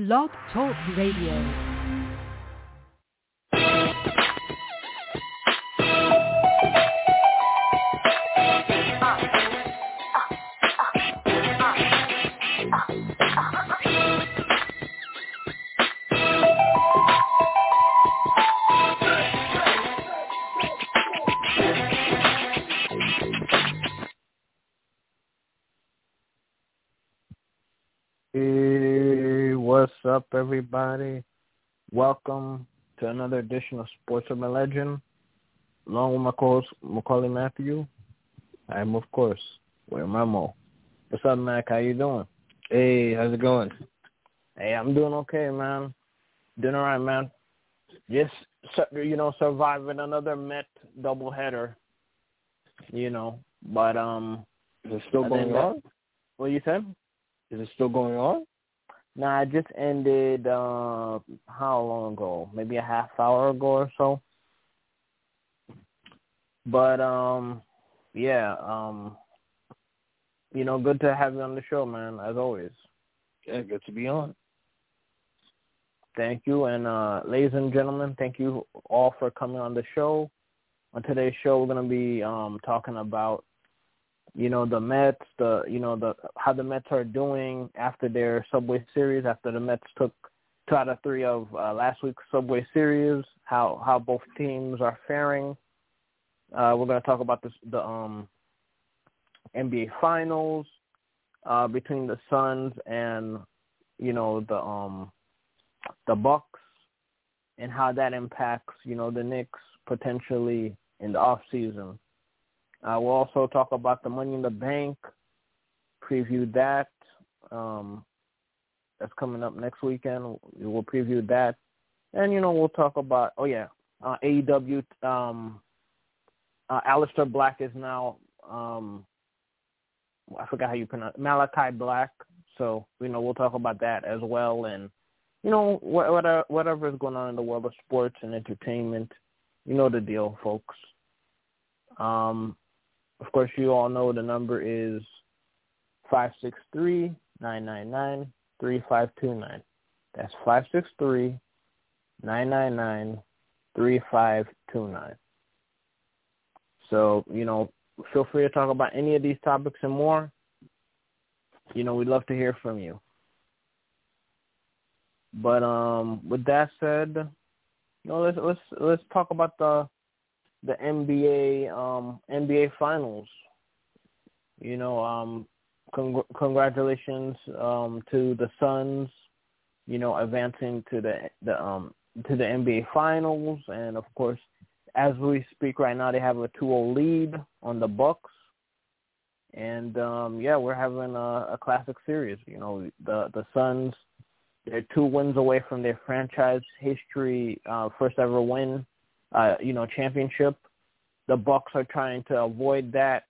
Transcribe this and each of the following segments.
Blog Talk Radio. Everybody? Welcome to another edition of Sports Urban Legend. Along with my co-host, Maccorley Mathieu. I'm, of course, with Memo. What's up, Mac? How you doing? Hey, how's it going? Hey, I'm doing okay, man. Doing all right, man. Just, you know, surviving another Met doubleheader, you know. But, um... Is it still going on? What you said? Is it still going on? Nah, it just ended uh how long ago? Maybe a half hour ago or so. But um yeah, um you know, good to have you on the show, man, as always. Yeah, good to be on. Thank you and uh ladies and gentlemen, thank you all for coming on the show. On today's show we're gonna be um talking about you know the Mets, the you know the how the Mets are doing after their Subway Series, after the Mets took two out of three of uh, last week's Subway Series, how how both teams are faring. Uh, we're going to talk about this, the um, NBA Finals uh, between the Suns and you know the um, the Bucks, and how that impacts you know the Knicks potentially in the off season. Uh, we'll also talk about the Money in the Bank, preview that. Um, that's coming up next weekend. We'll preview that, and you know we'll talk about. Oh yeah, uh, AEW. Um, uh, Aleister Black is now. Um, I forgot how you pronounce Malakai Black. So you know we'll talk about that as well, and you know what, whatever whatever is going on in the world of sports and entertainment. You know the deal, folks. Um, of course, you all know the number is five six three nine nine nine three five two nine. That's five six three nine nine nine three five two nine. So, you know, feel free to talk about any of these topics and more. You know, we'd love to hear from you. But um with that said, you know, let's let's let's talk about the the NBA um NBA finals. You know, um cong- congratulations um to the Suns, you know, advancing to the the um to the NBA finals and of course as we speak right now they have a 2-0 lead on the Bucks. And um yeah, we're having a, a classic series, you know, the the Suns they're two wins away from their franchise history uh first ever win uh you know championship the Bucks are trying to avoid that,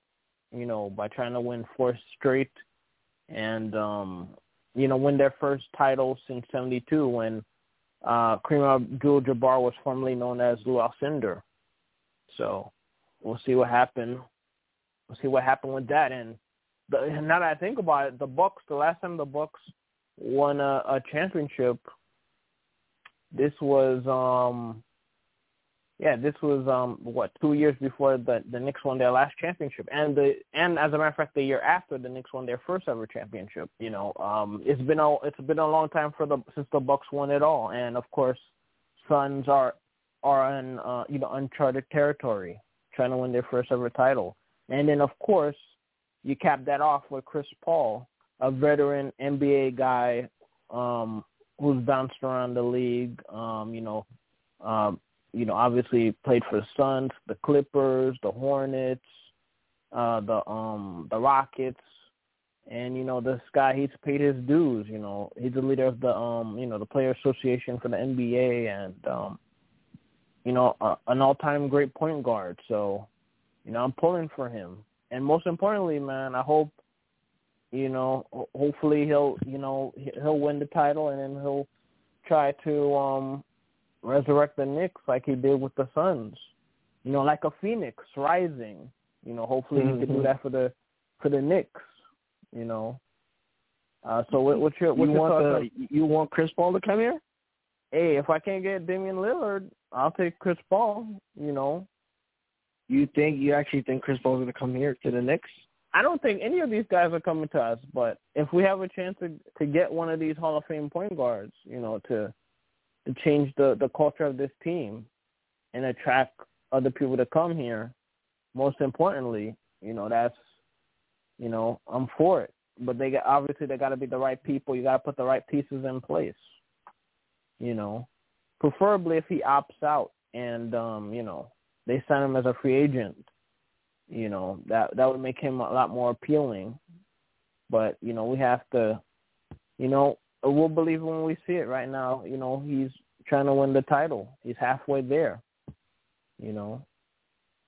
you know, by trying to win four straight and um you know, win their first title since seventy two when uh Kareem Abdul Jabbar was formerly known as Lew Alcindor. So we'll see what happened. We'll see what happened with that and the, now that I think about it, the Bucks the last time the Bucks won a, a championship this was um yeah, this was um what two years before the the Knicks won their last championship, and the and as a matter of fact, the year after the Knicks won their first ever championship. You know, um, it's been a it's been a long time for the since the Bucks won it all, and of course, Suns are are in uh, you know uncharted territory, trying to win their first ever title, and then of course, you cap that off with Chris Paul, a veteran NBA guy, um, who's bounced around the league. Um, you know. Um, you know, obviously played for the Suns, the Clippers, the Hornets, uh, the um the Rockets, and you know this guy he's paid his dues. You know, he's the leader of the um you know the Player Association for the NBA, and um you know an all-time great point guard. So, you know, I'm pulling for him, and most importantly, man, I hope you know hopefully he'll you know he'll win the title, and then he'll try to um resurrect the Knicks like he did with the Suns. You know, like a phoenix rising. You know, hopefully he can do Mhm. that for the for the Knicks. You know, Uh, so what, what's your what's you your want the, you want Chris Paul to come here? Hey, if I can't get Damian Lillard, I'll take Chris Paul. You know, You think you actually think Chris Paul's gonna come here to the Knicks? I don't think any of these guys are coming to us, but if we have a chance to to get one of these Hall of Fame point guards, you know, to to change the the culture of this team and attract other people to come here, most importantly, you know, that's you know, I'm for it. But they got obviously they got to be the right people. You got to put the right pieces in place. You know, preferably if he opts out and um, you know, they sign him as a free agent you know that that would make him a lot more appealing but you know we have to you know we'll believe when we see it right now you know he's trying to win the title he's halfway there you know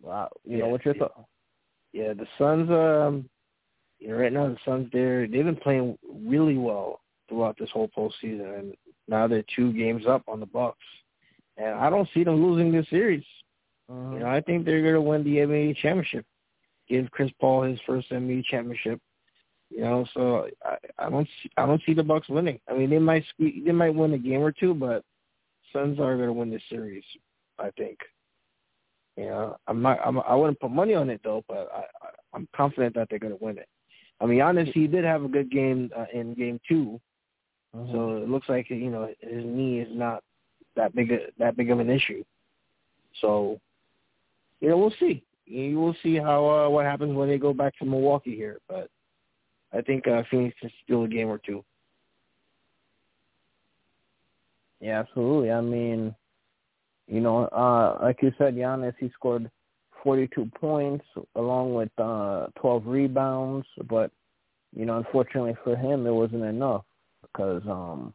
wow you Yeah, know what's your yeah. thought Yeah, the Suns. Um, you know, right now the Suns they're they've been playing really well throughout this whole postseason, and now they're two games up on the Bucks, and I don't see them losing this series. Mhm. You know, I think they're going to win the NBA championship. Give Chris Paul his first NBA championship. You know, so I, I don't see I don't see the Bucks winning. I mean, they might sque- they might win a game or two, but Suns are going to win this series. I think. You know, I'm not. I'm, I wouldn't put money on it though, but I, I I'm confident that they're going to win it. I mean, Giannis, he did have a good game uh, in game 2 Mhm. so it looks like you know his knee is not that big a, that big of an issue. So, you know, we'll see. You will see how uh, what happens when they go back to Milwaukee here, but I think uh, Phoenix can steal a game or two. Yeah, absolutely. I mean, you know, uh, like you said, Giannis, he scored 42 points along with uh, 12 rebounds, but you know, unfortunately for him, it wasn't enough because um,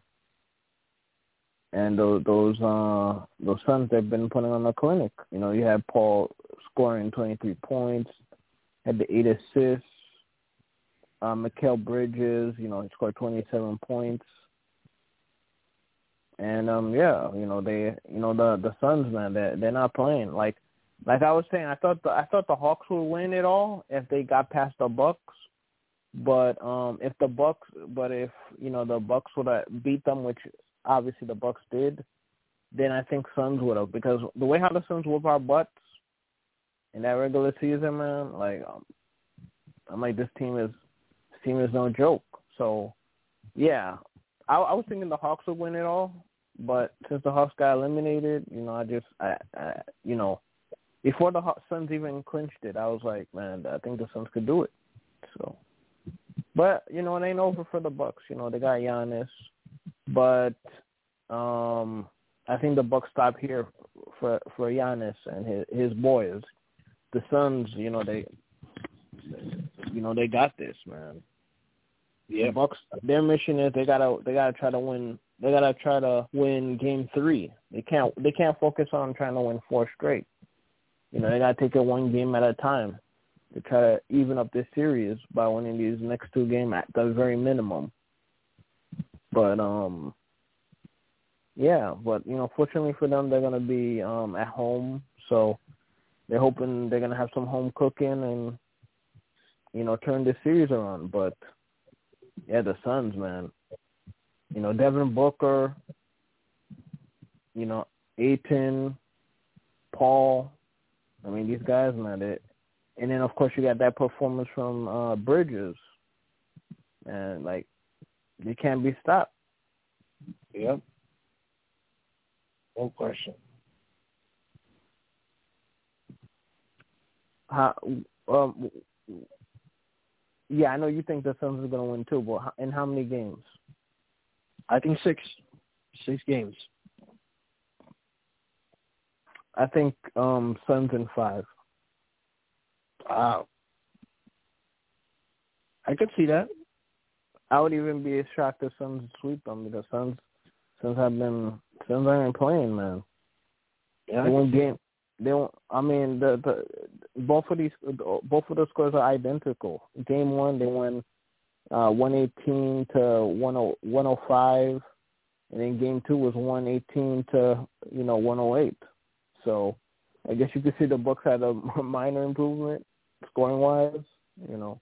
and those those uh those Suns they've been putting on a clinic. You know, you had Paul scoring 23 points, had the eight assists. Uh, Mikal Bridges, you know, he scored 27 points. And um yeah, you know they you know the the Suns man they they're not playing. Like like I was saying I thought the I thought the Hawks would win it all if they got past the Bucks, but um if the Bucks but if you know the Bucks would have beat them, which obviously the Bucks did, then I think Suns would have. Because the way how the Suns whoop our butts in that regular season, man, like um, I'm like this team is team is no joke. So yeah, I, I was thinking the Hawks would win it all, but since the Hawks got eliminated, you know, I just, I, I you know, before the Haw- Suns even clinched it, I was like, man, I think the Suns could do it. So, but you know, it ain't over for the Bucks. You know, they got Giannis, but um, I think the Bucks stop here for for Giannis and his his boys. The Suns, you know, they, you know, they got this, man. The Bucks, their mission is they gotta they gotta try to win. They gotta try to win Game Three. They can't they can't focus on trying to win four straight. You know they gotta take it one game at a time to try to even up this series by winning these next two games at the very minimum. But um, yeah, but you know, fortunately for them, they're gonna be um at home, so they're hoping they're gonna have some home cooking and you know turn this series around. But yeah, the Suns, man. You know, Devin Booker, you know, Ayton, Paul. I mean, these guys, man. They, and then, of course, you got that performance from uh Bridges. And, like, they can't be stopped. Yep. No question. How, um, yeah, I know you think the Suns are going to win, too, but in how many games? I think six, six games. I think um Suns in five. Wow. I could see that. I would even be shocked if Suns sweep them because Suns Suns have been Suns aren't playing, man. Yeah. They won game. They I mean the the both of these both of the scores are identical. Game one they won uh one eighteen to one oh one oh five and then game two was one eighteen to, you know, one oh eight. So I guess you could see the Bucks had a minor improvement scoring wise, you know.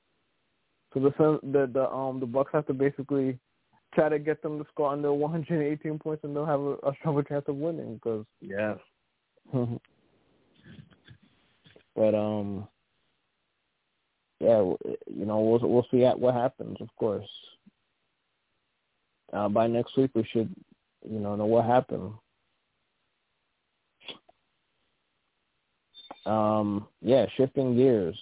So the the the um the Bucks have to basically try to get them to score under 118 points, and they'll have a, a stronger chance of winning. Because yeah. but um, yeah, you know we'll we'll see what happens. Of course, uh, by next week we should you know know what happened. Um, yeah, shifting gears.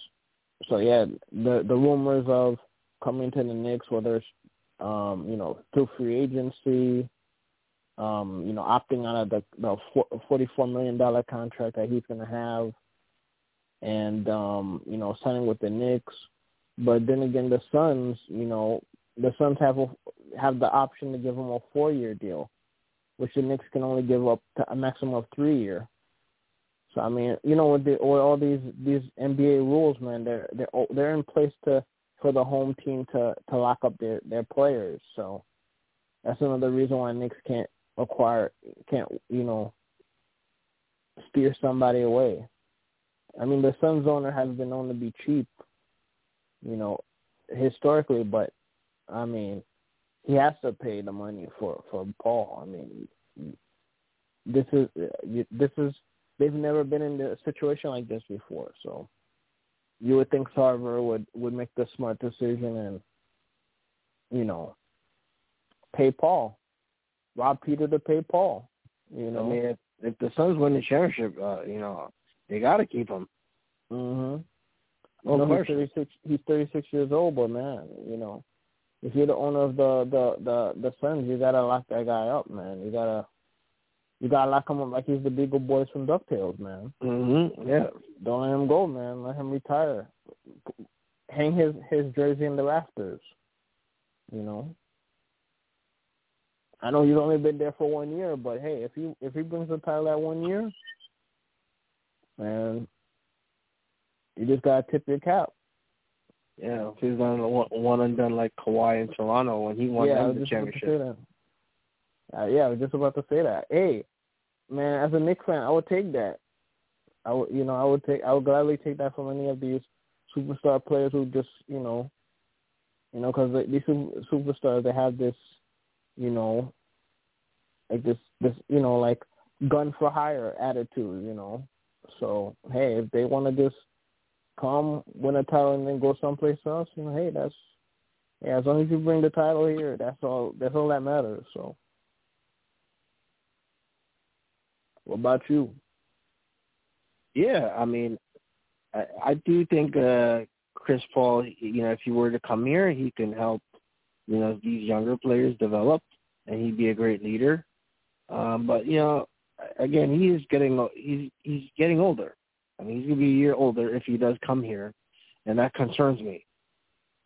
So yeah, the the rumors of coming to the Knicks, whether it's um, you know through free agency, um, you know opting out of the the forty four million dollar contract that he's going to have, and um, you know signing with the Knicks. But then again, the Suns, you know, the Suns have a, have the option to give him a four year deal, which the Knicks can only give up to a maximum of three year. So I mean, you know, with, the, with all these these NBA rules, man, they're they're they're in place to for the home team to to lock up their their players. So that's another reason why Knicks can't acquire can't you know steer somebody away. I mean, the Suns owner has been known to be cheap, you know, historically, but I mean, he has to pay the money for for Paul. I mean, this is this is they've never been in a situation like this before. So you would think Sarver would would make the smart decision and you know pay Paul, rob Peter to pay Paul. You know, I mean, if, if the Suns win the championship, uh, you know, they got to keep him. Mhm. Well, no he's thirty six. He's thirty six years old, but man, you know, if you're the owner of the the the the Suns, you gotta lock that guy up, man. You gotta you gotta lock him up like he's the Beagle Boys from Ducktales, man. Mhm. Yeah. Don't let him go, man. Let him retire. Hang his his jersey in the rafters. You know. I know he's only been there for one year, but hey, if he if he brings the title that one year, man, you just gotta tip your cap. Yeah, if he's done one and done like Kawhi in Toronto when he won yeah, the championship. Uh, yeah, I was just about to say that. Hey, man, as a Knicks fan, I would take that. I would, you know, I would take, I would gladly take that from any of these superstar players who just, you know, you know, because these superstars they have this, you know, like this, this, you know, like gun for hire attitude, you know. So hey, if they want to just come win a title and then go someplace else, you know, hey, that's yeah, as long as you bring the title here, that's all. That's all that matters. So. What about you? Yeah, I mean, I, I do think uh, Chris Paul. You know, if he were to come here, he can help. You know, these younger players develop, and he'd be a great leader. Um, but you know, again, he is getting he's he's getting older. I mean, he's gonna be a year older if he does come here, and that concerns me.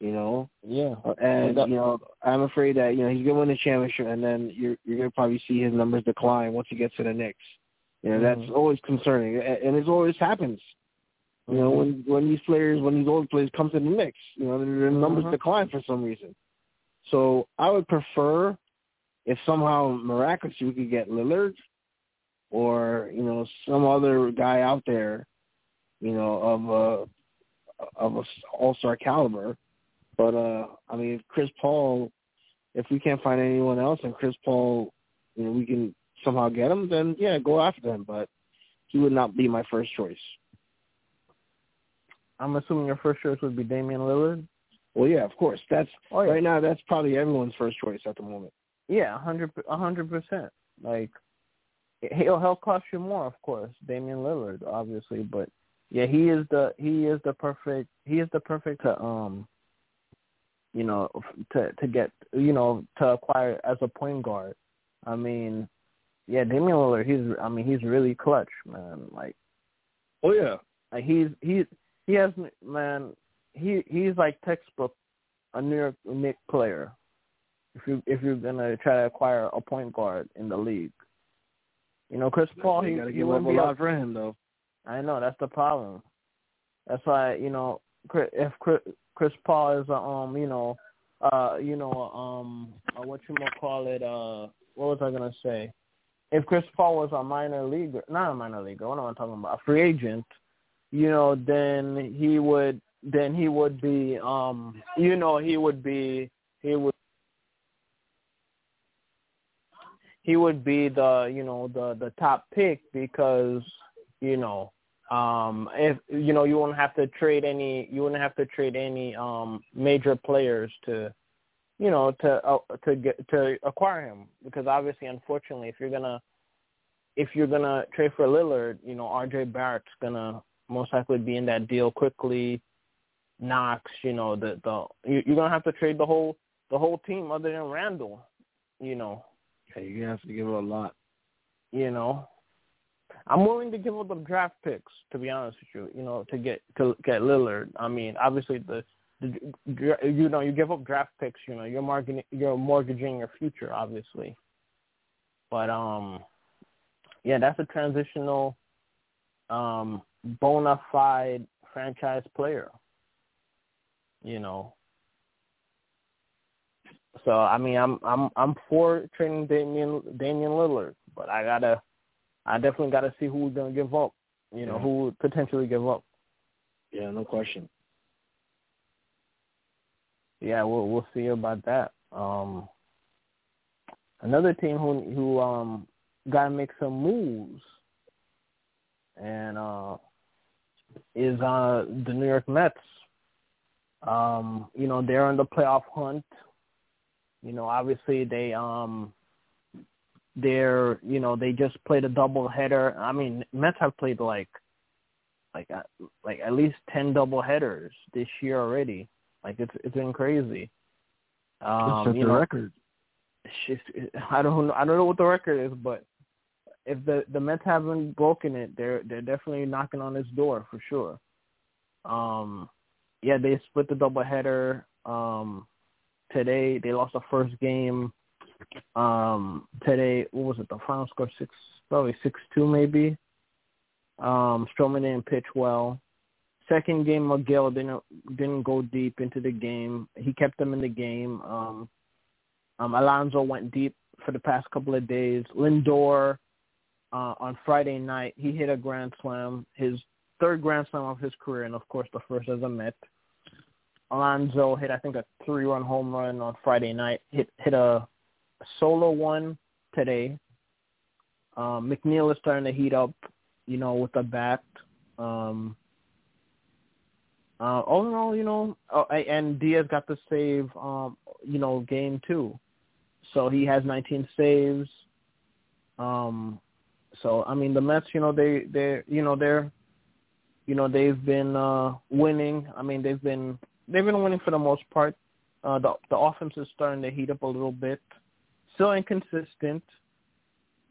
You know. Yeah. Uh, and you know, I'm afraid that you know he's gonna win the championship, and then you're you're gonna probably see his numbers decline once he gets to the Knicks. You know, that's mm-hmm. always concerning, and it always happens. You know, mm-hmm. when when these players, when these old players come to the mix, you know, their numbers mm-hmm. decline for some reason. So I would prefer if somehow miraculously we could get Lillard or you know some other guy out there, you know, of a of a all star caliber. But uh I mean, Chris Paul, if we can't find anyone else, and Chris Paul, you know, we can somehow get him, then yeah, go after him. But he would not be my first choice. I'm assuming your first choice would be Damian Lillard. Well, yeah, of course. That's oh, yeah. right now. That's probably everyone's first choice at the moment. Yeah, a hundred, a hundred percent. Like he'll he'll cost you more, of course, Damian Lillard, obviously, but yeah, he is the he is the perfect he is the perfect to um you know to to get you know to acquire as a point guard. I mean, yeah, Damian Lillard, he's I mean he's really clutch, man. Like, oh yeah, like he's he's he has man he he's like textbook a New York Knicks player. If you if you're gonna try to acquire a point guard in the league, you know Chris Paul, he gotta give up a lot for him though. I know that's the problem. That's why you know if Chris Paul is a um you know uh you know um uh, what you might call it uh what was I gonna say if Chris Paul was a minor leaguer, not a minor leaguer, what am I talking about? A free agent, you know, then he would then he would be um you know he would be he would he would be the you know the the top pick because you know um if you know you wouldn't have to trade any you wouldn't have to trade any um major players to you know to uh, to get to acquire him. Because obviously unfortunately if you're gonna if you're gonna trade for Lillard you know RJ Barrett's gonna most likely be in that deal quickly. Knox you know the the you, you're gonna have to trade the whole the whole team other than Randle you know yeah you have to give up a lot you know I'm willing to give up the draft picks, to be honest with you. You know, to get to get Lillard. I mean, obviously the, the you know you give up draft picks. You know, you're mortgaging you're mortgaging your future, obviously. But um, yeah, that's a transitional, um, bona fide franchise player. You know. So I mean, I'm I'm I'm for trading Damian Damian Lillard, but I gotta I definitely got to see who's going to give up. You know, yeah. who would potentially give up. Yeah, no question. Yeah, we'll we'll see about that. Um, another team who who um got to make some moves, and uh, is uh the New York Mets. Um, you know, they're in the playoff hunt. You know, obviously they um they're you know they just played a double header. I mean, Mets have played like like uh, like at least ten double headers this year already. Like it's it's been crazy. Um, What's the know, record? I don't I don't know what the record is, but if the the Mets haven't broken it, they're they're definitely knocking on this door for sure. Um, yeah, they split the double header. Um, today they lost the first game um, today, what was it? The final score six, probably six two maybe. Um, Stroman didn't pitch well. Second game, Megill didn't didn't go deep into the game. He kept them in the game. Um, um, Alonso went deep for the past couple of days. Lindor uh, on Friday night, he hit a grand slam, his third grand slam of his career, and of course the first as a Met. Alonso hit, I think, a three-run home run on Friday night. Hit hit a solo one today. Um, McNeil is starting to heat up, you know, with the bat. Um, uh, all in all, you know, uh, and Diaz got the save, um, you know, game two. So he has 19 saves. Um, so I mean, the Mets, you know, they they you know they're, you know, they've been uh, winning. I mean, they've been they've been winning for the most part. Uh, the the offense is starting to heat up a little bit still inconsistent.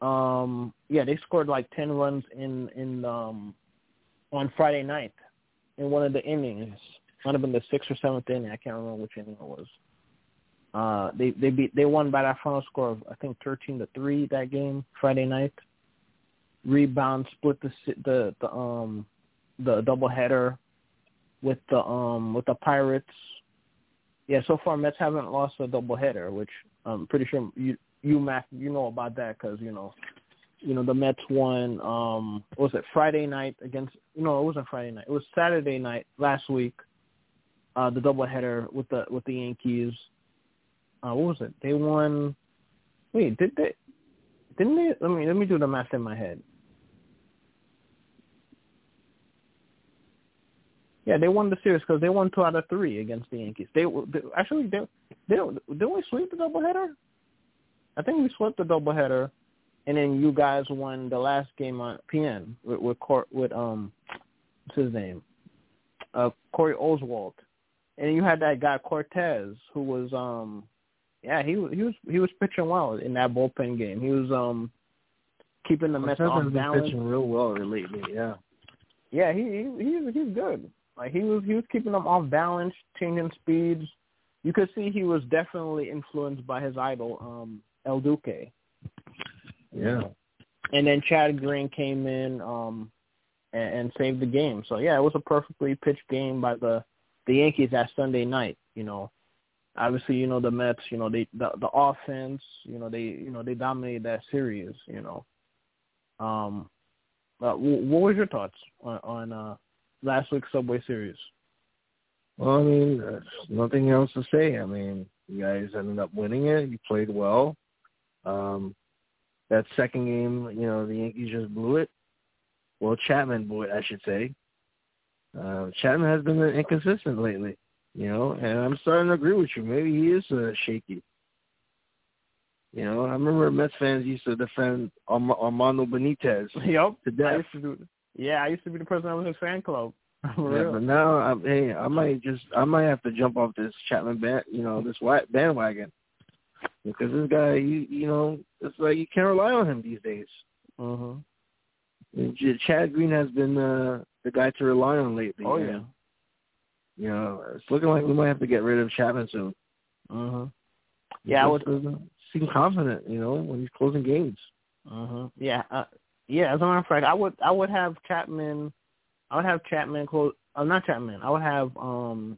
Um, yeah, they scored like ten runs in in um, on Friday night in one of the innings. Might have been the sixth or seventh inning. I can't remember which inning it was. Uh, they they beat they won by that final score of I think thirteen to three that game Friday night. Rebound split the the the um the double header with the um with the Pirates. Yeah, so far Mets haven't lost a double header, which I'm pretty sure you you Mac you know about that because you know you know the Mets won um what was it Friday night against no it wasn't Friday night. It was Saturday night last week uh the doubleheader with the with the Yankees. Uh what was it? They won wait did they didn't they let me let me do the math in my head yeah they won the series because they won two out of three against the Yankees they, they actually they they didn't we sweep the doubleheader I think we swept the doubleheader, and then you guys won the last game on PN with with, Cor- with um, what's his name, uh, Corey Oswalt, and you had that guy Cortes who was um, yeah he he was he was pitching well in that bullpen game. He was um, keeping the Mets off balance. pitching real well lately. Yeah, yeah he he he's he's good. Like he was he was keeping them off balance, changing speeds. You could see he was definitely influenced by his idol, um, El Duque. Yeah. And then Chad Green came in um and, and saved the game. So yeah, it was a perfectly pitched game by the the Yankees that Sunday night, you know. Obviously, you know the Mets, you know, they the the offense, you know, they you know, they dominated that series, you know. Um uh, what was your thoughts on, on uh last week's Subway series? Well, I mean, there's nothing else to say. I mean, you guys ended up winning it. You played well. Um, that second game, you know, the Yankees just blew it. Well, Chapman blew it, I should say. Uh, Chapman has been inconsistent lately, you know, and I'm starting to agree with you. Maybe he is uh, shaky. You know, I remember Mets fans used to defend Arm- Armando Benitez. Yep. To death. I used to do. Yeah, I used to be the person that was in fan club. yeah, but now, I, hey, I might just, I might have to jump off this Chapman band, you know, this white bandwagon, because this guy, you, you know, it's like you can't rely on him these days. Mhm. Chad Green has been uh, the guy to rely on lately. Oh yeah. And, you know, it's looking like we might have to get rid of Chapman soon. Mhm. Yeah, I would seem confident, you know, when he's closing games. Mhm. Yeah. Uh, yeah. As a matter of fact, I would I would have Chapman. I would have Chapman close. Uh, not Chapman. I would have um.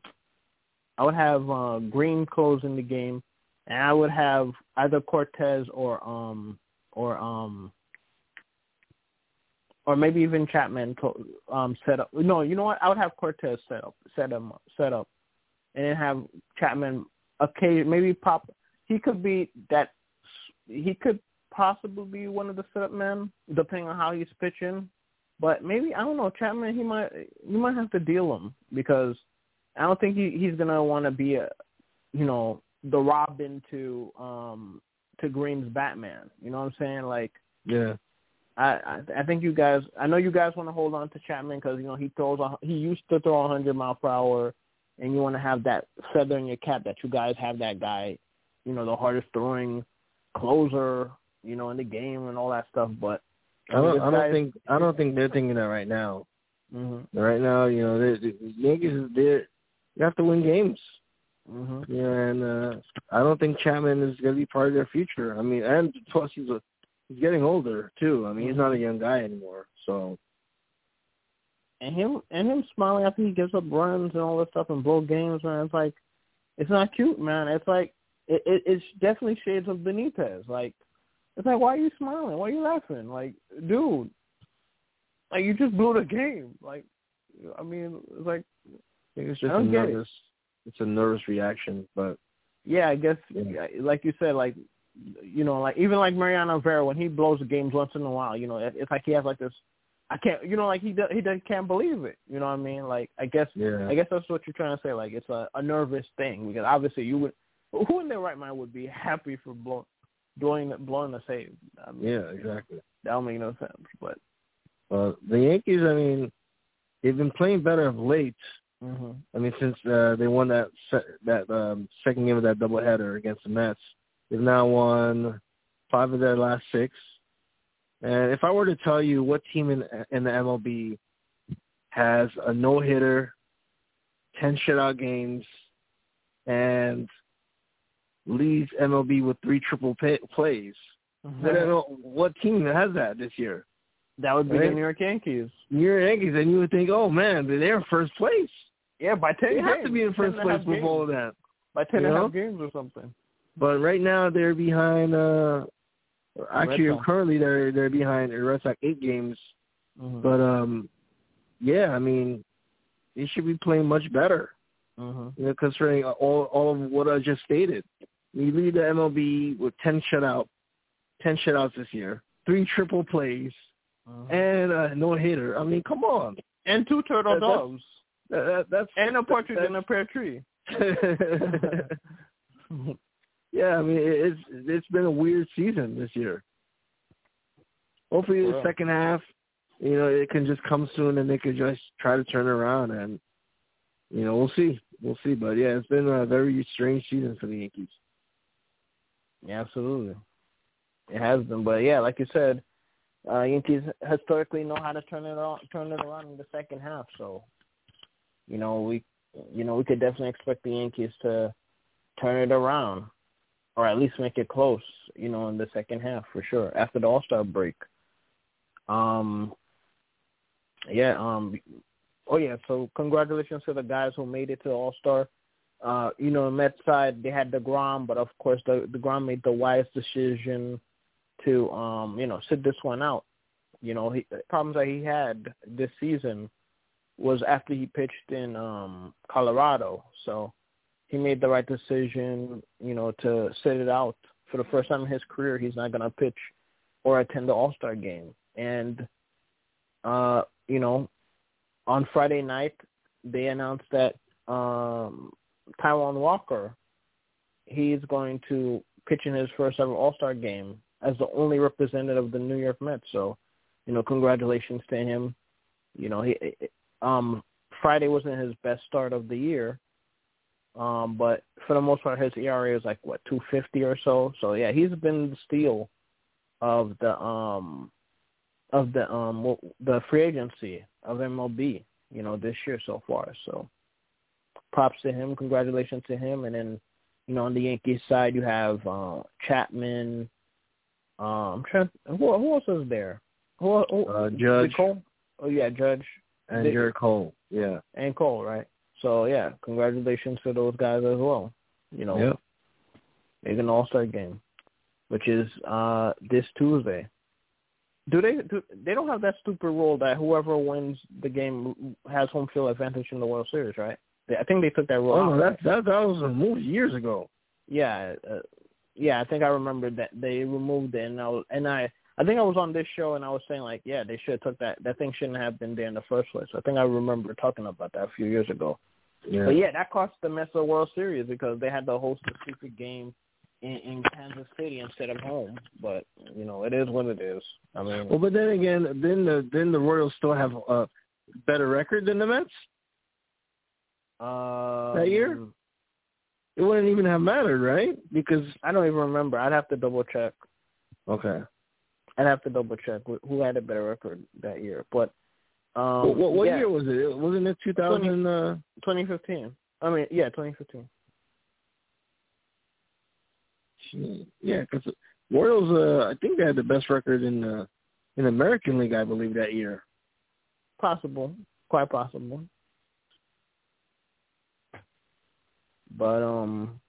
I would have uh, Green closing the game, and I would have either Cortes or um or um or maybe even Chapman um set up. No, you know what? I would have Cortes set up, set him, set up, and then have Chapman. Okay, maybe pop. He could be that. He could possibly be one of the setup men, depending on how he's pitching. But maybe I don't know Chapman. He might you might have to deal him because I don't think he he's gonna want to be a you know the Robin to um to Green's Batman. You know what I'm saying? Like yeah. I, I think you guys. I know you guys want to hold on to Chapman because you know he throws. A, he used to throw 100 mile per hour, and you want to have that feather in your cap that you guys have that guy. You know, the hardest throwing closer. You know, in the game and all that stuff. But I don't. I don't think. I don't think they're thinking that right now. Mm-hmm. Right now, you know, the Yankees is there. You have to win games. Mm-hmm. Yeah, and uh, I don't think Chapman is going to be part of their future. I mean, and plus he's a he's getting older too. I mean, he's not a young guy anymore. So. And him and him smiling after he gives up runs and all this stuff and blow games, man. It's like, it's not cute, man. It's like it, it it's definitely shades of Benitez. Like, it's like, why are you smiling? Why are you laughing? Like, dude, like you just blew the game. Like, I mean, it's like I think it's just a nervous. It. It's a nervous reaction, but yeah, I guess yeah. like you said, like you know, like even like Mariano Rivera when he blows the games once in a while, you know, it, it's like he has like this. I can't, you know, like he does, he does, can't believe it. You know what I mean? Like I guess, yeah. I guess that's what you're trying to say. Like it's a, a nervous thing because obviously you would, who in their right mind would be happy for blow, blowing blowing the save? I mean, yeah, exactly. That don't make no sense. But uh, the Yankees, I mean, they've been playing better of late. Mm-hmm. I mean, since uh, they won that se- that um, second game of that doubleheader against the Mets, They've now won five of their last six. And if I were to tell you what team in in the MLB has a no hitter, ten shutout games, and leads MLB with three triple pay, plays, mm-hmm. I don't know what team has that this year. That would be right? the New York Yankees. New York Yankees, and you would think, oh man, they're in first place. Yeah, by ten. They games. have to be in first place with all of that. By ten and a half games or something. But right now they're behind. uh Actually, currently they're they're behind the Red Sox eight games. Mm-hmm. But um, yeah, I mean, they should be playing much better. Mm-hmm. You know, considering all all of what I just stated. We lead the MLB with ten shutout, ten shutouts this year, three triple plays, mm-hmm. and a no hitter. I mean, come on. And two turtle that, doves. That, that, that's and a partridge in a pear tree. yeah, I mean it's it's been a weird season this year. Hopefully, the second half, you know, it can just come soon and they can just try to turn around and, you know, we'll see, we'll see. But yeah, it's been a very strange season for the Yankees. Yeah, absolutely, it has been. But yeah, like you said, uh, Yankees historically know how to turn it on, turn it around in the second half. So, you know, we, you know, we could definitely expect the Yankees to turn it around or at least make it close, you know, in the second half for sure after the All Star break. Um, yeah. Um, oh yeah. So congratulations to the guys who made it to All Star. Uh, you know, Mets side they had deGrom, but of course the deGrom made the wise decision to um, you know, sit this one out. You know, he, the problems that he had this season was after he pitched in um Colorado. So he made the right decision, you know, to sit it out for the first time in his career. He's not going to pitch or attend the All Star game, and uh, you know, on Friday night they announced that um Taijuan Walker he's going to pitch in his first ever All Star game as the only representative of the New York Mets. So, you know, congratulations to him. You know, he um Friday wasn't his best start of the year. Um, but for the most part his ERA is like what, two fifty or so. So yeah, he's been the steal of the um of the um the free agency of MLB, you know, this year so far. So props to him, congratulations to him and then, you know, on the Yankees side you have uh Chapman, um I'm trying who who else is there? Who, who uh Judge Cole? Oh yeah, Judge. And Gerrit Cole. Yeah. And Cole, right? So yeah, congratulations to those guys as well. You know, yep. make an All Star game, which is uh this Tuesday. Do they? Do, they don't have that stupid rule that whoever wins the game has home field advantage in the World Series, right? I think they took that rule. Oh no, that that that was removed years ago. Yeah, uh, yeah, I think I remember that they removed it, and I was, and I I think I was on this show and I was saying like, yeah, they should have took that. That thing shouldn't have been there in the first place. I think I remember talking about that a few years ago. Yeah. But yeah, that cost the Mets a World Series because they had to host a stupid game in, in Kansas City instead of home. But you know, it is what it is. I mean, well, but then again, then the then the Royals still have a better record than the Mets. Um, that year, it wouldn't even have mattered, right? Because I don't even remember. I'd have to double check. Okay. I'd have to double check who had a better record that year. But um, what, what yeah. year was it? Wasn't it 2000? 20, uh... 2015. I mean, yeah, 2015. Yeah, because Royals, uh, I think they had the best record in uh, in the American League, I believe, that year. Possible, quite possible. But um,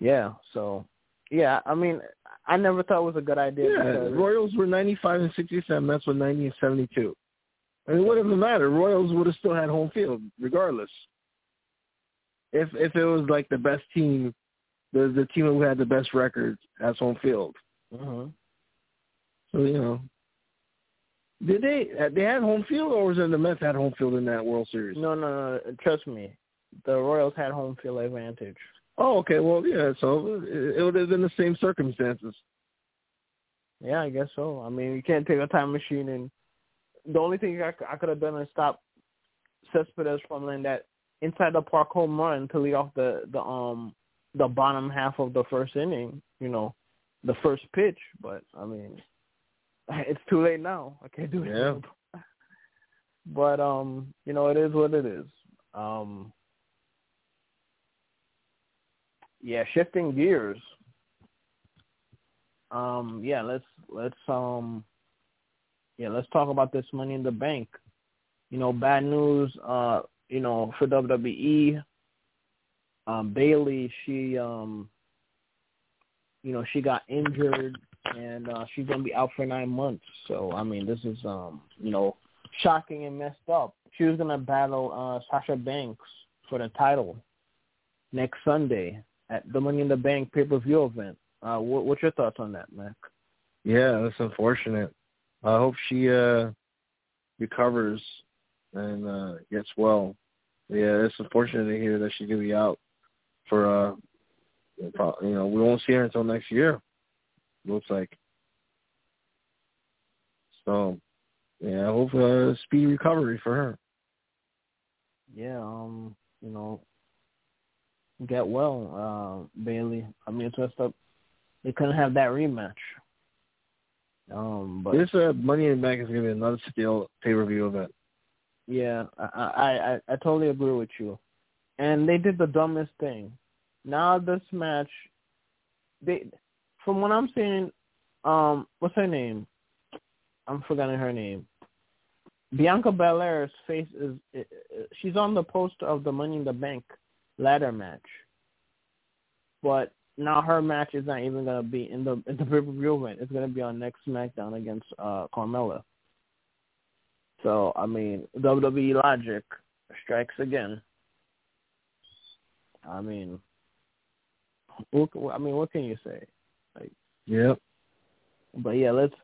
yeah. So yeah, I mean, I never thought it was a good idea. Yeah, because... Royals were 95 and 67. Mets were 90 and 72. I mean, it wouldn't have mattered. Royals would have still had home field regardless. If if it was like the best team, the the team who had the best record has home field. Mm-hmm. So you know, did they they had home field or was it the Mets had home field in that World Series? No, no, no. Trust me, the Royals had home field advantage. Oh, okay. Well, yeah. So it would have been the same circumstances. Yeah, I guess so. I mean, you can't take a time machine and the only thing I, I could have done is stop Cespedes from landing that inside the park home run to lead off the the um the bottom half of the first inning. You know, the first pitch. But I mean, it's too late now. I can't do it. Yeah. But um, you know, it is what it is. Um, yeah, shifting gears. Um, yeah, let's let's um, yeah, let's talk about this Money in the Bank. You know, bad news. Uh, you know, for WWE, um, Bayley, she um, you know, she got injured and uh, she's gonna be out for nine months. So I mean, this is um, you know, shocking and messed up. She was gonna battle uh, Sasha Banks for the title next Sunday at the Money in the Bank pay per view event. Uh, what, what's your thoughts on that, Mac? Yeah, that's unfortunate. I hope she uh recovers and uh gets well. Yeah, it's unfortunate to hear that she's gonna be out for uh you know, we won't see her until next year. Looks like. So yeah, I hope uh, speedy recovery for her. Yeah, um, you know, get well, uh, Bayley. I mean, it's just up. They couldn't have that rematch. Um, but this uh, Money in the Bank is going to be another steel pay per view event. Yeah, I, I I I totally agree with you. And they did the dumbest thing. Now this match, they from what I'm seeing, um, what's her name? I'm forgetting her name. Bianca Belair's face is she's on the poster of the Money in the Bank ladder match. But now her match is not even gonna be in the in the pay per view event. It's gonna be on next SmackDown against uh Carmella. So I mean, WWE logic strikes again. I mean, what, I mean, what can you say? Like, yep. But yeah, let's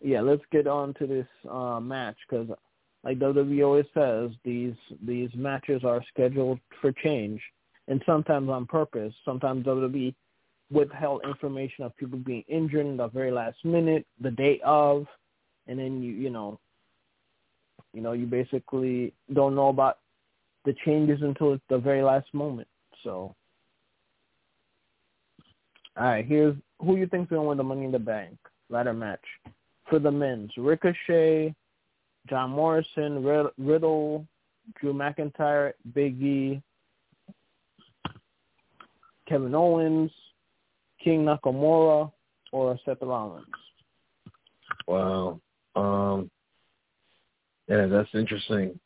yeah let's get on to this uh, match because, like WWE always says, these these matches are scheduled for change, and sometimes on purpose. Sometimes WWE withheld information of people being injured in the very last minute, the day of, and then you you know, you know you basically don't know about the changes until the very last moment. So, all right, here's who you think's gonna win the Money in the Bank ladder match for the men's: Ricochet, John Morrison, Riddle, Drew McIntyre, Big E, Kevin Owens, King Nakamura, or Seth Rollins. Wow. Um, yeah, that's interesting.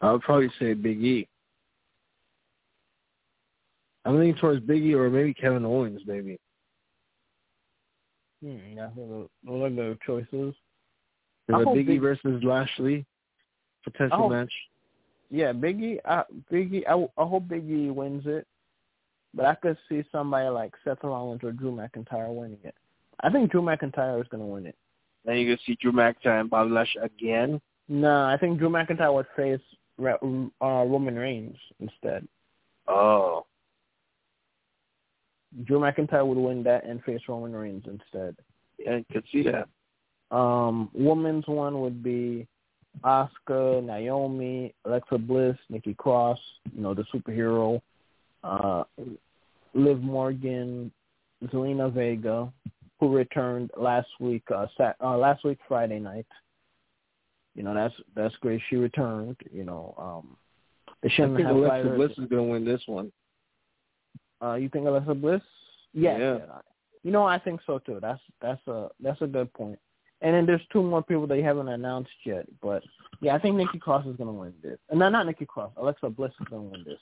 I would probably say Big E. I'm leaning towards Big E or maybe Kevin Owens, maybe. Hmm, yeah, those are the choices. The Big E versus Lashley potential hope, match. Yeah, Biggie. I, Biggie. I, I hope Biggie wins it, but I could see somebody like Seth Rollins or Drew McIntyre winning it. I think Drew McIntyre is going to win it. Then you can see Drew McIntyre and Bobby Lashley again. No, I think Drew McIntyre would face uh, Roman Reigns instead. Oh. Drew McIntyre would win that and face Roman Reigns instead. Yeah, I could see that. Um, women's one would be Asuka, Naomi, Alexa Bliss, Nikki Cross, you know, the superhero, uh, Liv Morgan, Zelina Vega, who returned last week, uh, sat, uh, last week Friday night. You know, that's that's great. She returned. You know, um, they shouldn't I think have Alexa Bliss is going to win this one. Uh, you think Alexa Bliss? Yeah. yeah. You know, I think so too. That's that's a that's a good point. And then there's two more people they haven't announced yet. But yeah, I think Nikki Cross is gonna win this. And no, not Nikki Cross. Alexa Bliss is gonna win this.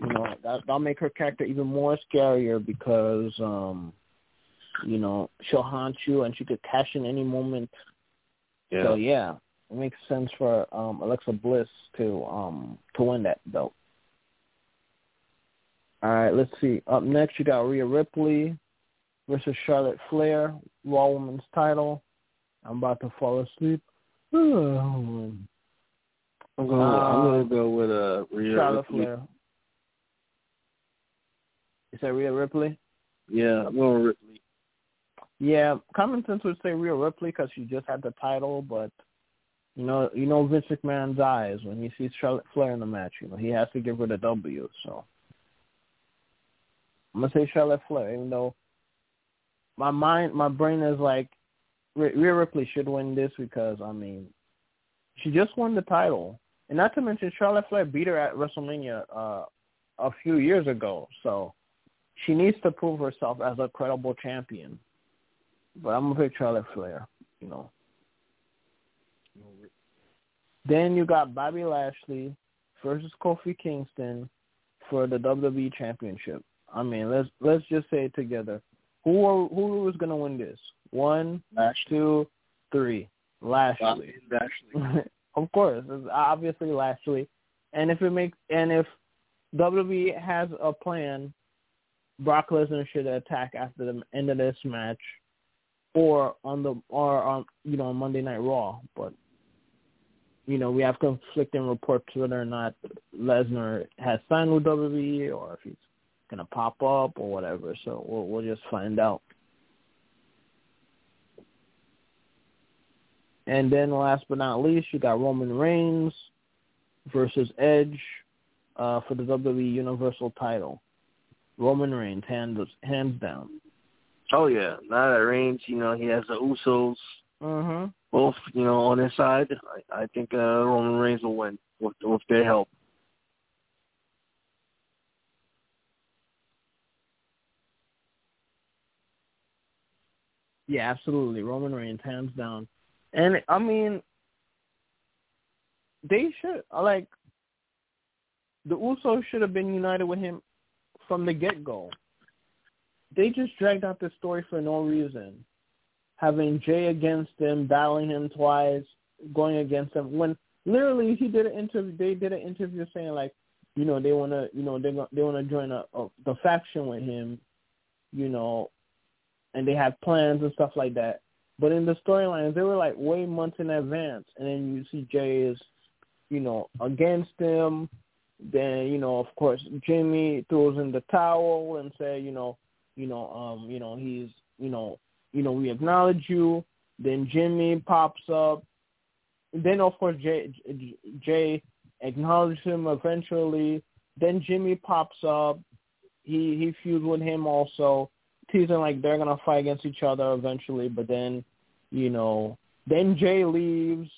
You know, that that'll make her character even more scarier because um you know, she'll haunt you and she could cash in any moment. Yeah. So yeah, it makes sense for um Alexa Bliss to um to win that belt. All right, let's see. Up next, you got Rhea Ripley versus Charlotte Flair, Raw Women's title. I'm about to fall asleep. I'm gonna, uh, I'm gonna go with uh, Rhea Charlotte Ripley. Flair. Is that Rhea Ripley? Yeah, I'm going Ripley. Yeah, common sense would say Rhea Ripley because she just had the title, but you know, you know Vince McMahon's eyes when he sees Charlotte Flair in the match. You know, he has to give her the W. So I'm gonna say Charlotte Flair, even though my mind, my brain is like Rhea Ripley should win this because I mean, she just won the title, and not to mention Charlotte Flair beat her at WrestleMania uh, a few years ago. So she needs to prove herself as a credible champion. But I'm gonna pick Charlotte Flair. You know. Then you got Bobby Lashley versus Kofi Kingston for the WWE Championship. I mean, let's let's just say it together. Who are, who is going to win this? One, Lashley. two, three. Lashley. Lashley. of course, it's obviously Lashley. And if it makes and if WWE has a plan, Brock Lesnar should attack after the end of this match, or on the or on you know on Monday Night Raw. But you know we have conflicting reports whether or not Lesnar has signed with WWE or if he's gonna pop up or whatever. So we'll we'll just find out. And then last but not least, you got Roman Reigns versus Edge uh, for the WWE Universal title. Roman Reigns, hands hands down. Oh yeah, now that Reigns, you know, he has the Usos, mm-hmm. both, you know, on his side. I, I think uh, Roman Reigns will win with with their help. Yeah, absolutely. Roman Reigns, hands down. And I mean, they should like the Usos should have been united with him from the get go. they just dragged out this story for no reason, having Jay against him, battling him twice, going against him when literally he did an interview. They did an interview saying like, you know, they want to, you know, they they want to join a, a the faction with him, you know, and they have plans and stuff like that. But in the storylines, they were like way months in advance, and then you see Jay is, you know, against him. Then you know, of course, Jimmy throws in the towel and say, you know, you know, um, you know, he's, you know, you know, we acknowledge you. Then Jimmy pops up. Then of course Jay, Jay acknowledges him eventually. Then Jimmy pops up. He he feuds with him also, teasing like they're gonna fight against each other eventually. But then, you know, then Jay leaves.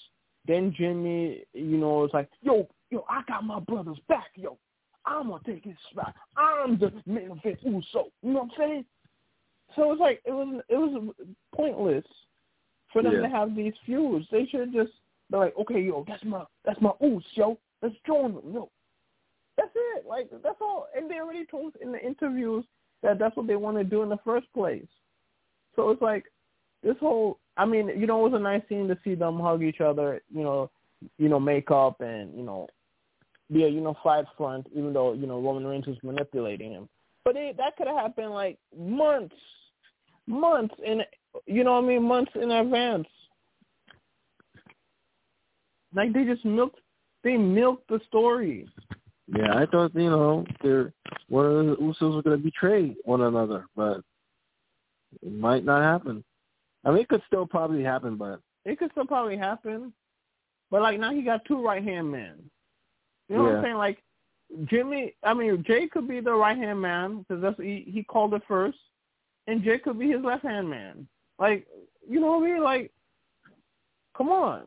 Then Jimmy, you know, is like, yo, yo, I got my brother's back, yo. I'm gonna take his spot. I'm the main event Uso. You know what I'm saying? So it's like it was it was pointless for them Yeah. to have these feuds. They should just be like, okay, yo, that's my that's my Uso, yo. Let's join them, yo. That's it. Like that's all. And they already told in the interviews that that's what they want to do in the first place. So it's like this whole. I mean, you know, it was a nice scene to see them hug each other. You know, you know, make up and you know, be a unified front. Even though you know Roman Reigns was manipulating him, but it, that could have happened like months, months in. You know what I mean? Months in advance. Like they just milked. They milked the story. Yeah, I thought you know they're one of the Usos were going to betray one another, but it might not happen. I mean, it could still probably happen, but It could still probably happen, but like now he got two right hand men. You know what I'm saying? Like Jimmy, I mean Jay could be the right hand man because that's he, he called it first, and Jay could be his left hand man. Like you know what I mean? Like, come on.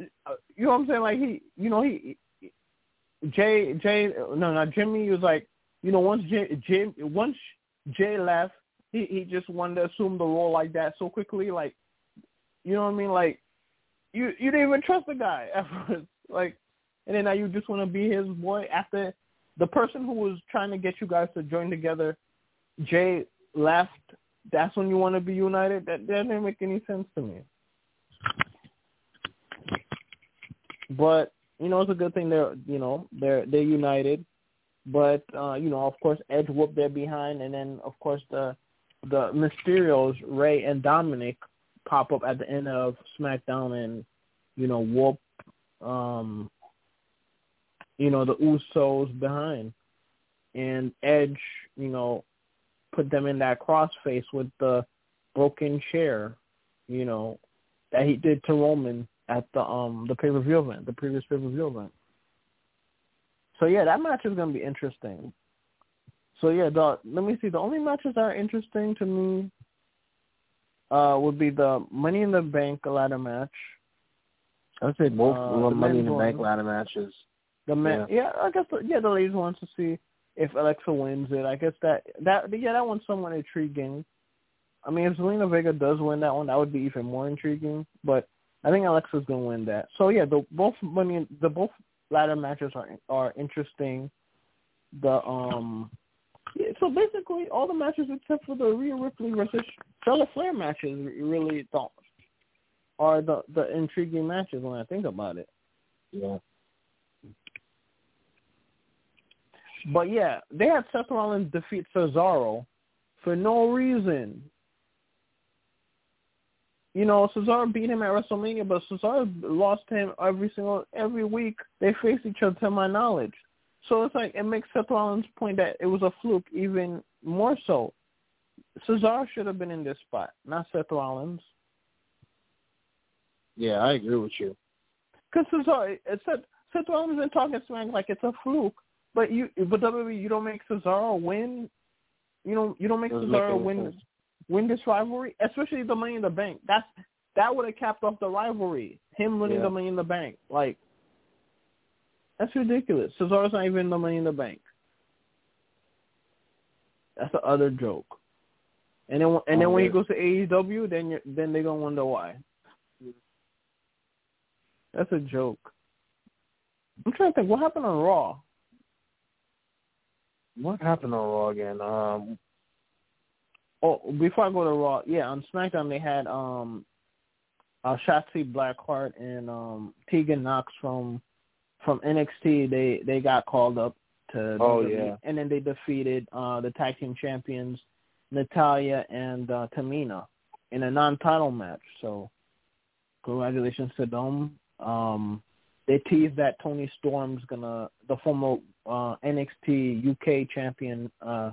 Uh, You know what I'm saying? Like he, you know he, Jay, Jay, no, no, Jimmy was like, you know, once Jay, Jay once Jay left, he he just wanted to assume the role like that so quickly. Like, you know what I mean? Like, you you didn't even trust the guy at first. Like, and then now you just want to be his boy after the person who was trying to get you guys to join together, Jay left. That's when you want to be united. That that didn't make any sense to me. But you know, it's a good thing they're you know they're they're united. But uh, you know, of course, Edge whooped their behind, and then of course the the Mysterios, Ray and Dominic, pop up at the end of SmackDown and you know whoop um you know the Usos behind, and Edge you know put them in that crossface with the broken chair, you know that he did to Roman at the um the pay per view event, the previous pay per view event. So yeah, that match is gonna be interesting. So yeah, the let me see. The only matches that are interesting to me uh would be the Money in the Bank ladder match. I'd say both Uh, the the Money in the Bank ladder matches. The man, yeah. I guess the, yeah, the ladies wants to see if Alexa wins it. I guess that that yeah, that one's somewhat intriguing. I mean, if Zelina Vega does win that one, that would be even more intriguing. But I think Alexa's gonna win that. So yeah, the both money, the both ladder matches are are interesting. The um, yeah, so basically all the matches except for the Rhea Ripley versus Charlotte Flair matches really thought are the the intriguing matches when I think about it. Yeah. But yeah, they had Seth Rollins defeat Cesaro for no reason. You know, Cesaro beat him at WrestleMania, but Cesaro lost him every single every week. They faced each other, to my knowledge. So it's like it makes Seth Rollins' point that it was a fluke even more so. Cesaro should have been in this spot, not Seth Rollins. Yeah, I agree with you. Because Cesaro, it said Seth Rollins been talking smack like it's a fluke, but you, but WWE, you don't make Cesaro win. You don't, you don't make Doesn't Cesaro win. Win this rivalry, especially the Money in the Bank. That's that would have capped off the rivalry. Him winning Yeah. the Money in the Bank, like that's ridiculous. Cesaro's not even the Money in the Bank. That's the other joke. And then, and then Oh, when he goes to AEW, then you're, then they're gonna wonder why. That's a joke. I'm trying to think what happened on Raw. What happened on Raw again? Um, Oh, before I go to Raw, yeah, on SmackDown they had um uh Shotzi Blackheart and um Tegan Nox from from NXT. They they got called up to oh WWE, yeah, and then they defeated uh the tag team champions Natalya and uh Tamina in a non-title match. So congratulations to them. Um they teased that Toni Storm's gonna the former uh NXT UK champion uh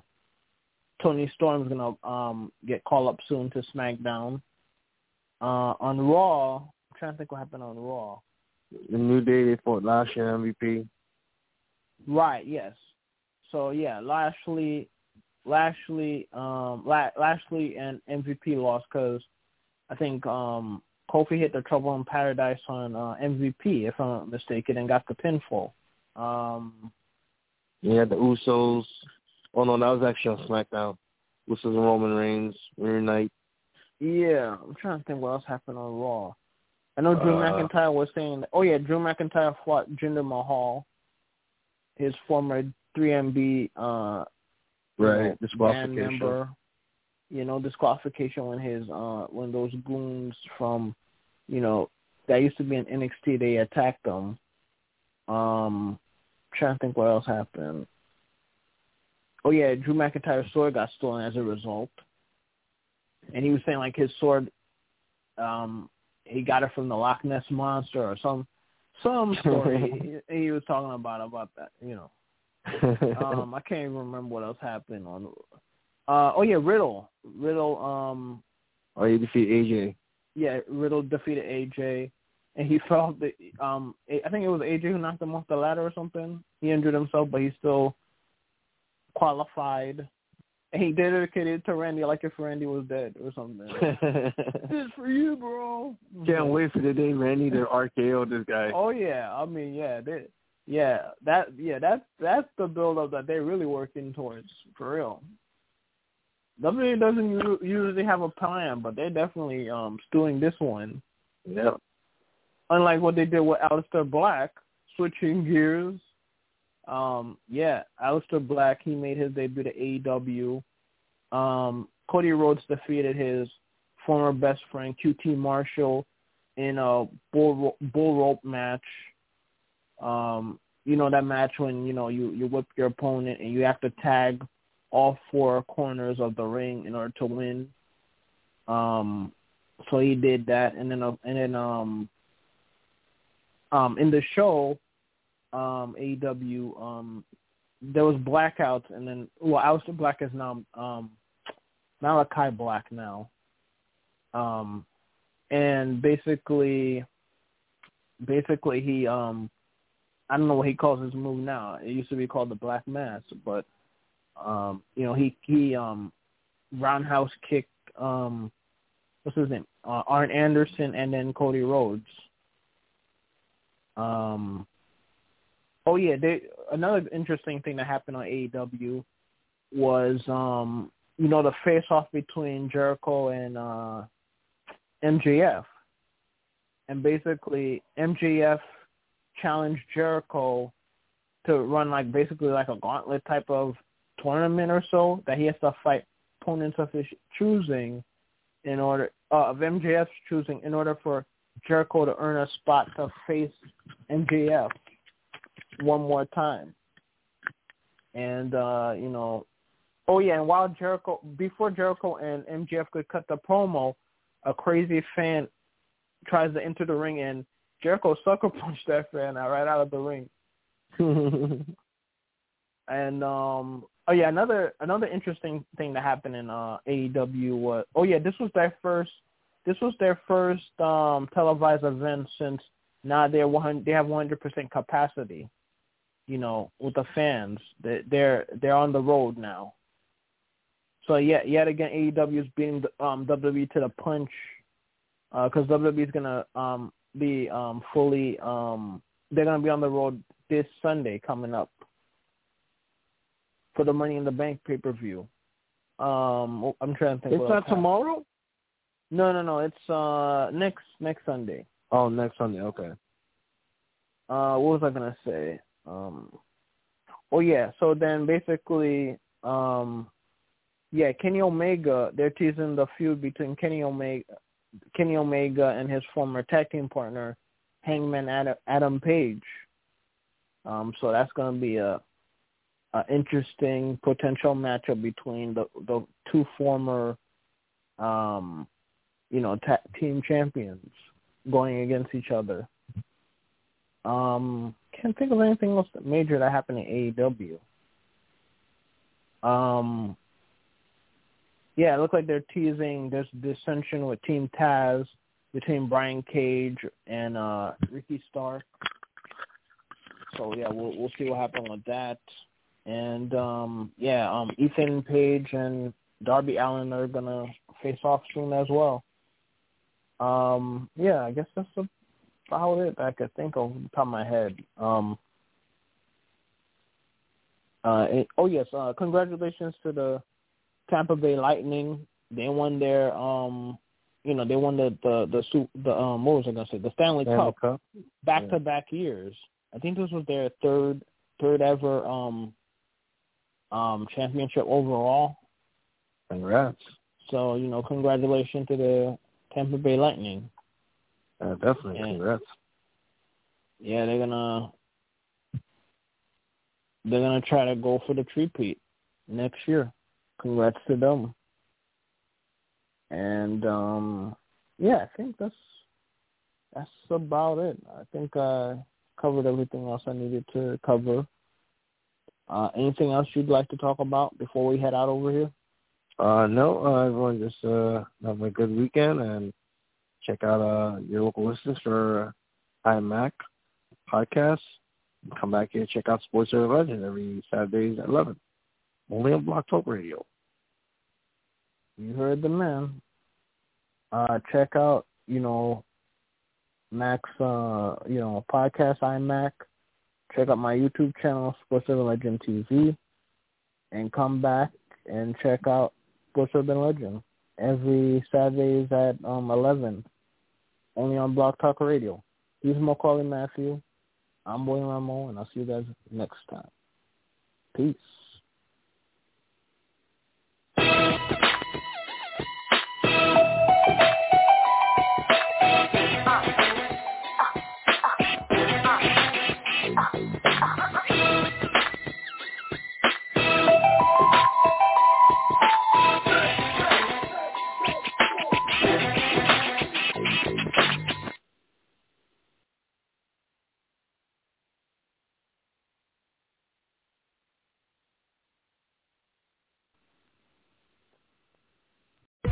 Toni Storm's gonna um get called up soon to SmackDown. Uh on Raw, I'm trying to think what happened on Raw. the New Day they fought Lashley MVP. Right, yes. So yeah, Lashley Lashley um La- Lashley and MVP lost cuz I think um Kofi hit the trouble in paradise on uh, MVP if I'm not mistaken and got the pinfall. Um Yeah, the Usos. Oh no, that was actually on SmackDown. Usos and Roman Reigns reunite. Yeah, I'm trying to think what else happened on Raw. I know Drew Uh, McIntyre was saying, oh yeah, Drew McIntyre fought Jinder Mahal, his former 3MB uh, know, Right, band disqualification. member. You know, disqualification when his uh when those goons from, you know, that used to be in NXT, they attacked him. Um, trying to think what else happened. Oh yeah, Drew McIntyre's sword got stolen as a result, and he was saying like his sword, um, he got it from the Loch Ness monster or some some story he, he was talking about about that. You know, um, I can't even remember what else happened on. Uh, oh yeah, Riddle. Riddle. Um, oh, you defeated AJ. yeah, Riddle defeated AJ, and he felt that. Um, I think it was AJ who knocked him off the ladder or something. He injured himself, but he still qualified. And he dedicated it to Randy like if Randy was dead or something. this is for you, bro. Can't wait for the day Randy to RKO this guy. Oh yeah, I mean yeah, they, yeah that yeah that's that's the build up that they're really working towards for real. WWE doesn't usually have a plan, but they're definitely um doing this one. Yeah. Unlike what they did with Aleister Black, switching gears. Um, yeah, Aleister Black he made his debut to AEW. Um, Cody Rhodes defeated his former best friend QT Marshall in a bull bull rope match. Um, you know that match when you know you you whip your opponent and you have to tag all four corners of the ring in order to win. Um, so he did that, and then uh, and then um, um, in the show, um, AEW, um, there was blackouts, and then well, Aleister Black is now um, Malakai Black now, um, and basically, basically he um, I don't know what he calls his move now. It used to be called the Black Mass, but um, you know he he um, roundhouse kicked um, what's his name, uh, Arn Anderson, and then Cody Rhodes. Um, oh yeah, they, another interesting thing that happened on AEW was um, you know the face off between Jericho and uh, MJF, and basically MJF challenged Jericho to run like basically like a gauntlet type of tournament or so that he has to fight opponents of his choosing in order uh, of MJF's choosing in order for Jericho to earn a spot to face MJF one more time. And uh, you know, oh yeah, and while Jericho before Jericho and MJF could cut the promo, a crazy fan tries to enter the ring and Jericho sucker punched that fan out right out of the ring. and um oh yeah, another another interesting thing that happened in uh AEW was oh yeah, this was their first this was their first um televised event since now they're one they have one hundred percent capacity. You know, with the fans. They they're they're on the road now. So yeah, yet again AEW is beating um WWE to the punch because uh, WWE is gonna um be um fully um they're gonna be on the road this Sunday coming up for the Money in the Bank pay per view. Um, I'm trying to think. It's not tomorrow. No, no, no. It's uh next next Sunday. Oh, next Sunday. Okay. Uh, what was I gonna say? Um, oh yeah. So then basically, um, yeah, Kenny Omega. They're teasing the feud between Kenny Omega, Kenny Omega and his former tag team partner, Hangman Adam, Adam Page. Um, so that's going to be a, a interesting potential matchup between the the two former, um, you know, ta- team champions going against each other. Um, can't think of anything else major that happened in AEW. Um, yeah, it looks like they're teasing this dissension with Team Taz between Brian Cage and uh Ricky Stark. So yeah, we'll we'll see what happens with that. And um yeah, um Ethan Page and Darby Allin are gonna face off soon as well. Um yeah, I guess that's about it I could think of the top of my head. Um uh it, oh yes, uh congratulations to the Tampa Bay Lightning. They won their um you know, they won the the the the um what was I gonna say? The Stanley, Stanley Cup, Cup. back to back years. I think this was their third third ever um um championship overall. Congrats. So, you know, congratulations to the Tampa Bay Lightning. Uh, definitely, and, congrats. Yeah, they're gonna they're gonna try to go for the tree next year. Congrats to them. And um yeah, I think that's that's about it. I think I covered everything else I needed to cover. Uh anything else you'd like to talk about before we head out over here? Uh no, uh, everyone just uh have a good weekend and check out uh your local listings for iMac podcast. Come back here and check out Sports Center Legend every Saturdays at eleven. Only on BlogTalk Radio. You heard the man. Uh, check out, you know, Max, uh, you know, podcast iMac. Check out my YouTube channel, Sports Urban Legend TV, and come back and check out Sports Urban Legend every Saturdays at um eleven, only on BlogTalk Radio. He's Maccorley Mathieu. I'm William Rameau, and I'll see you guys next time. Peace.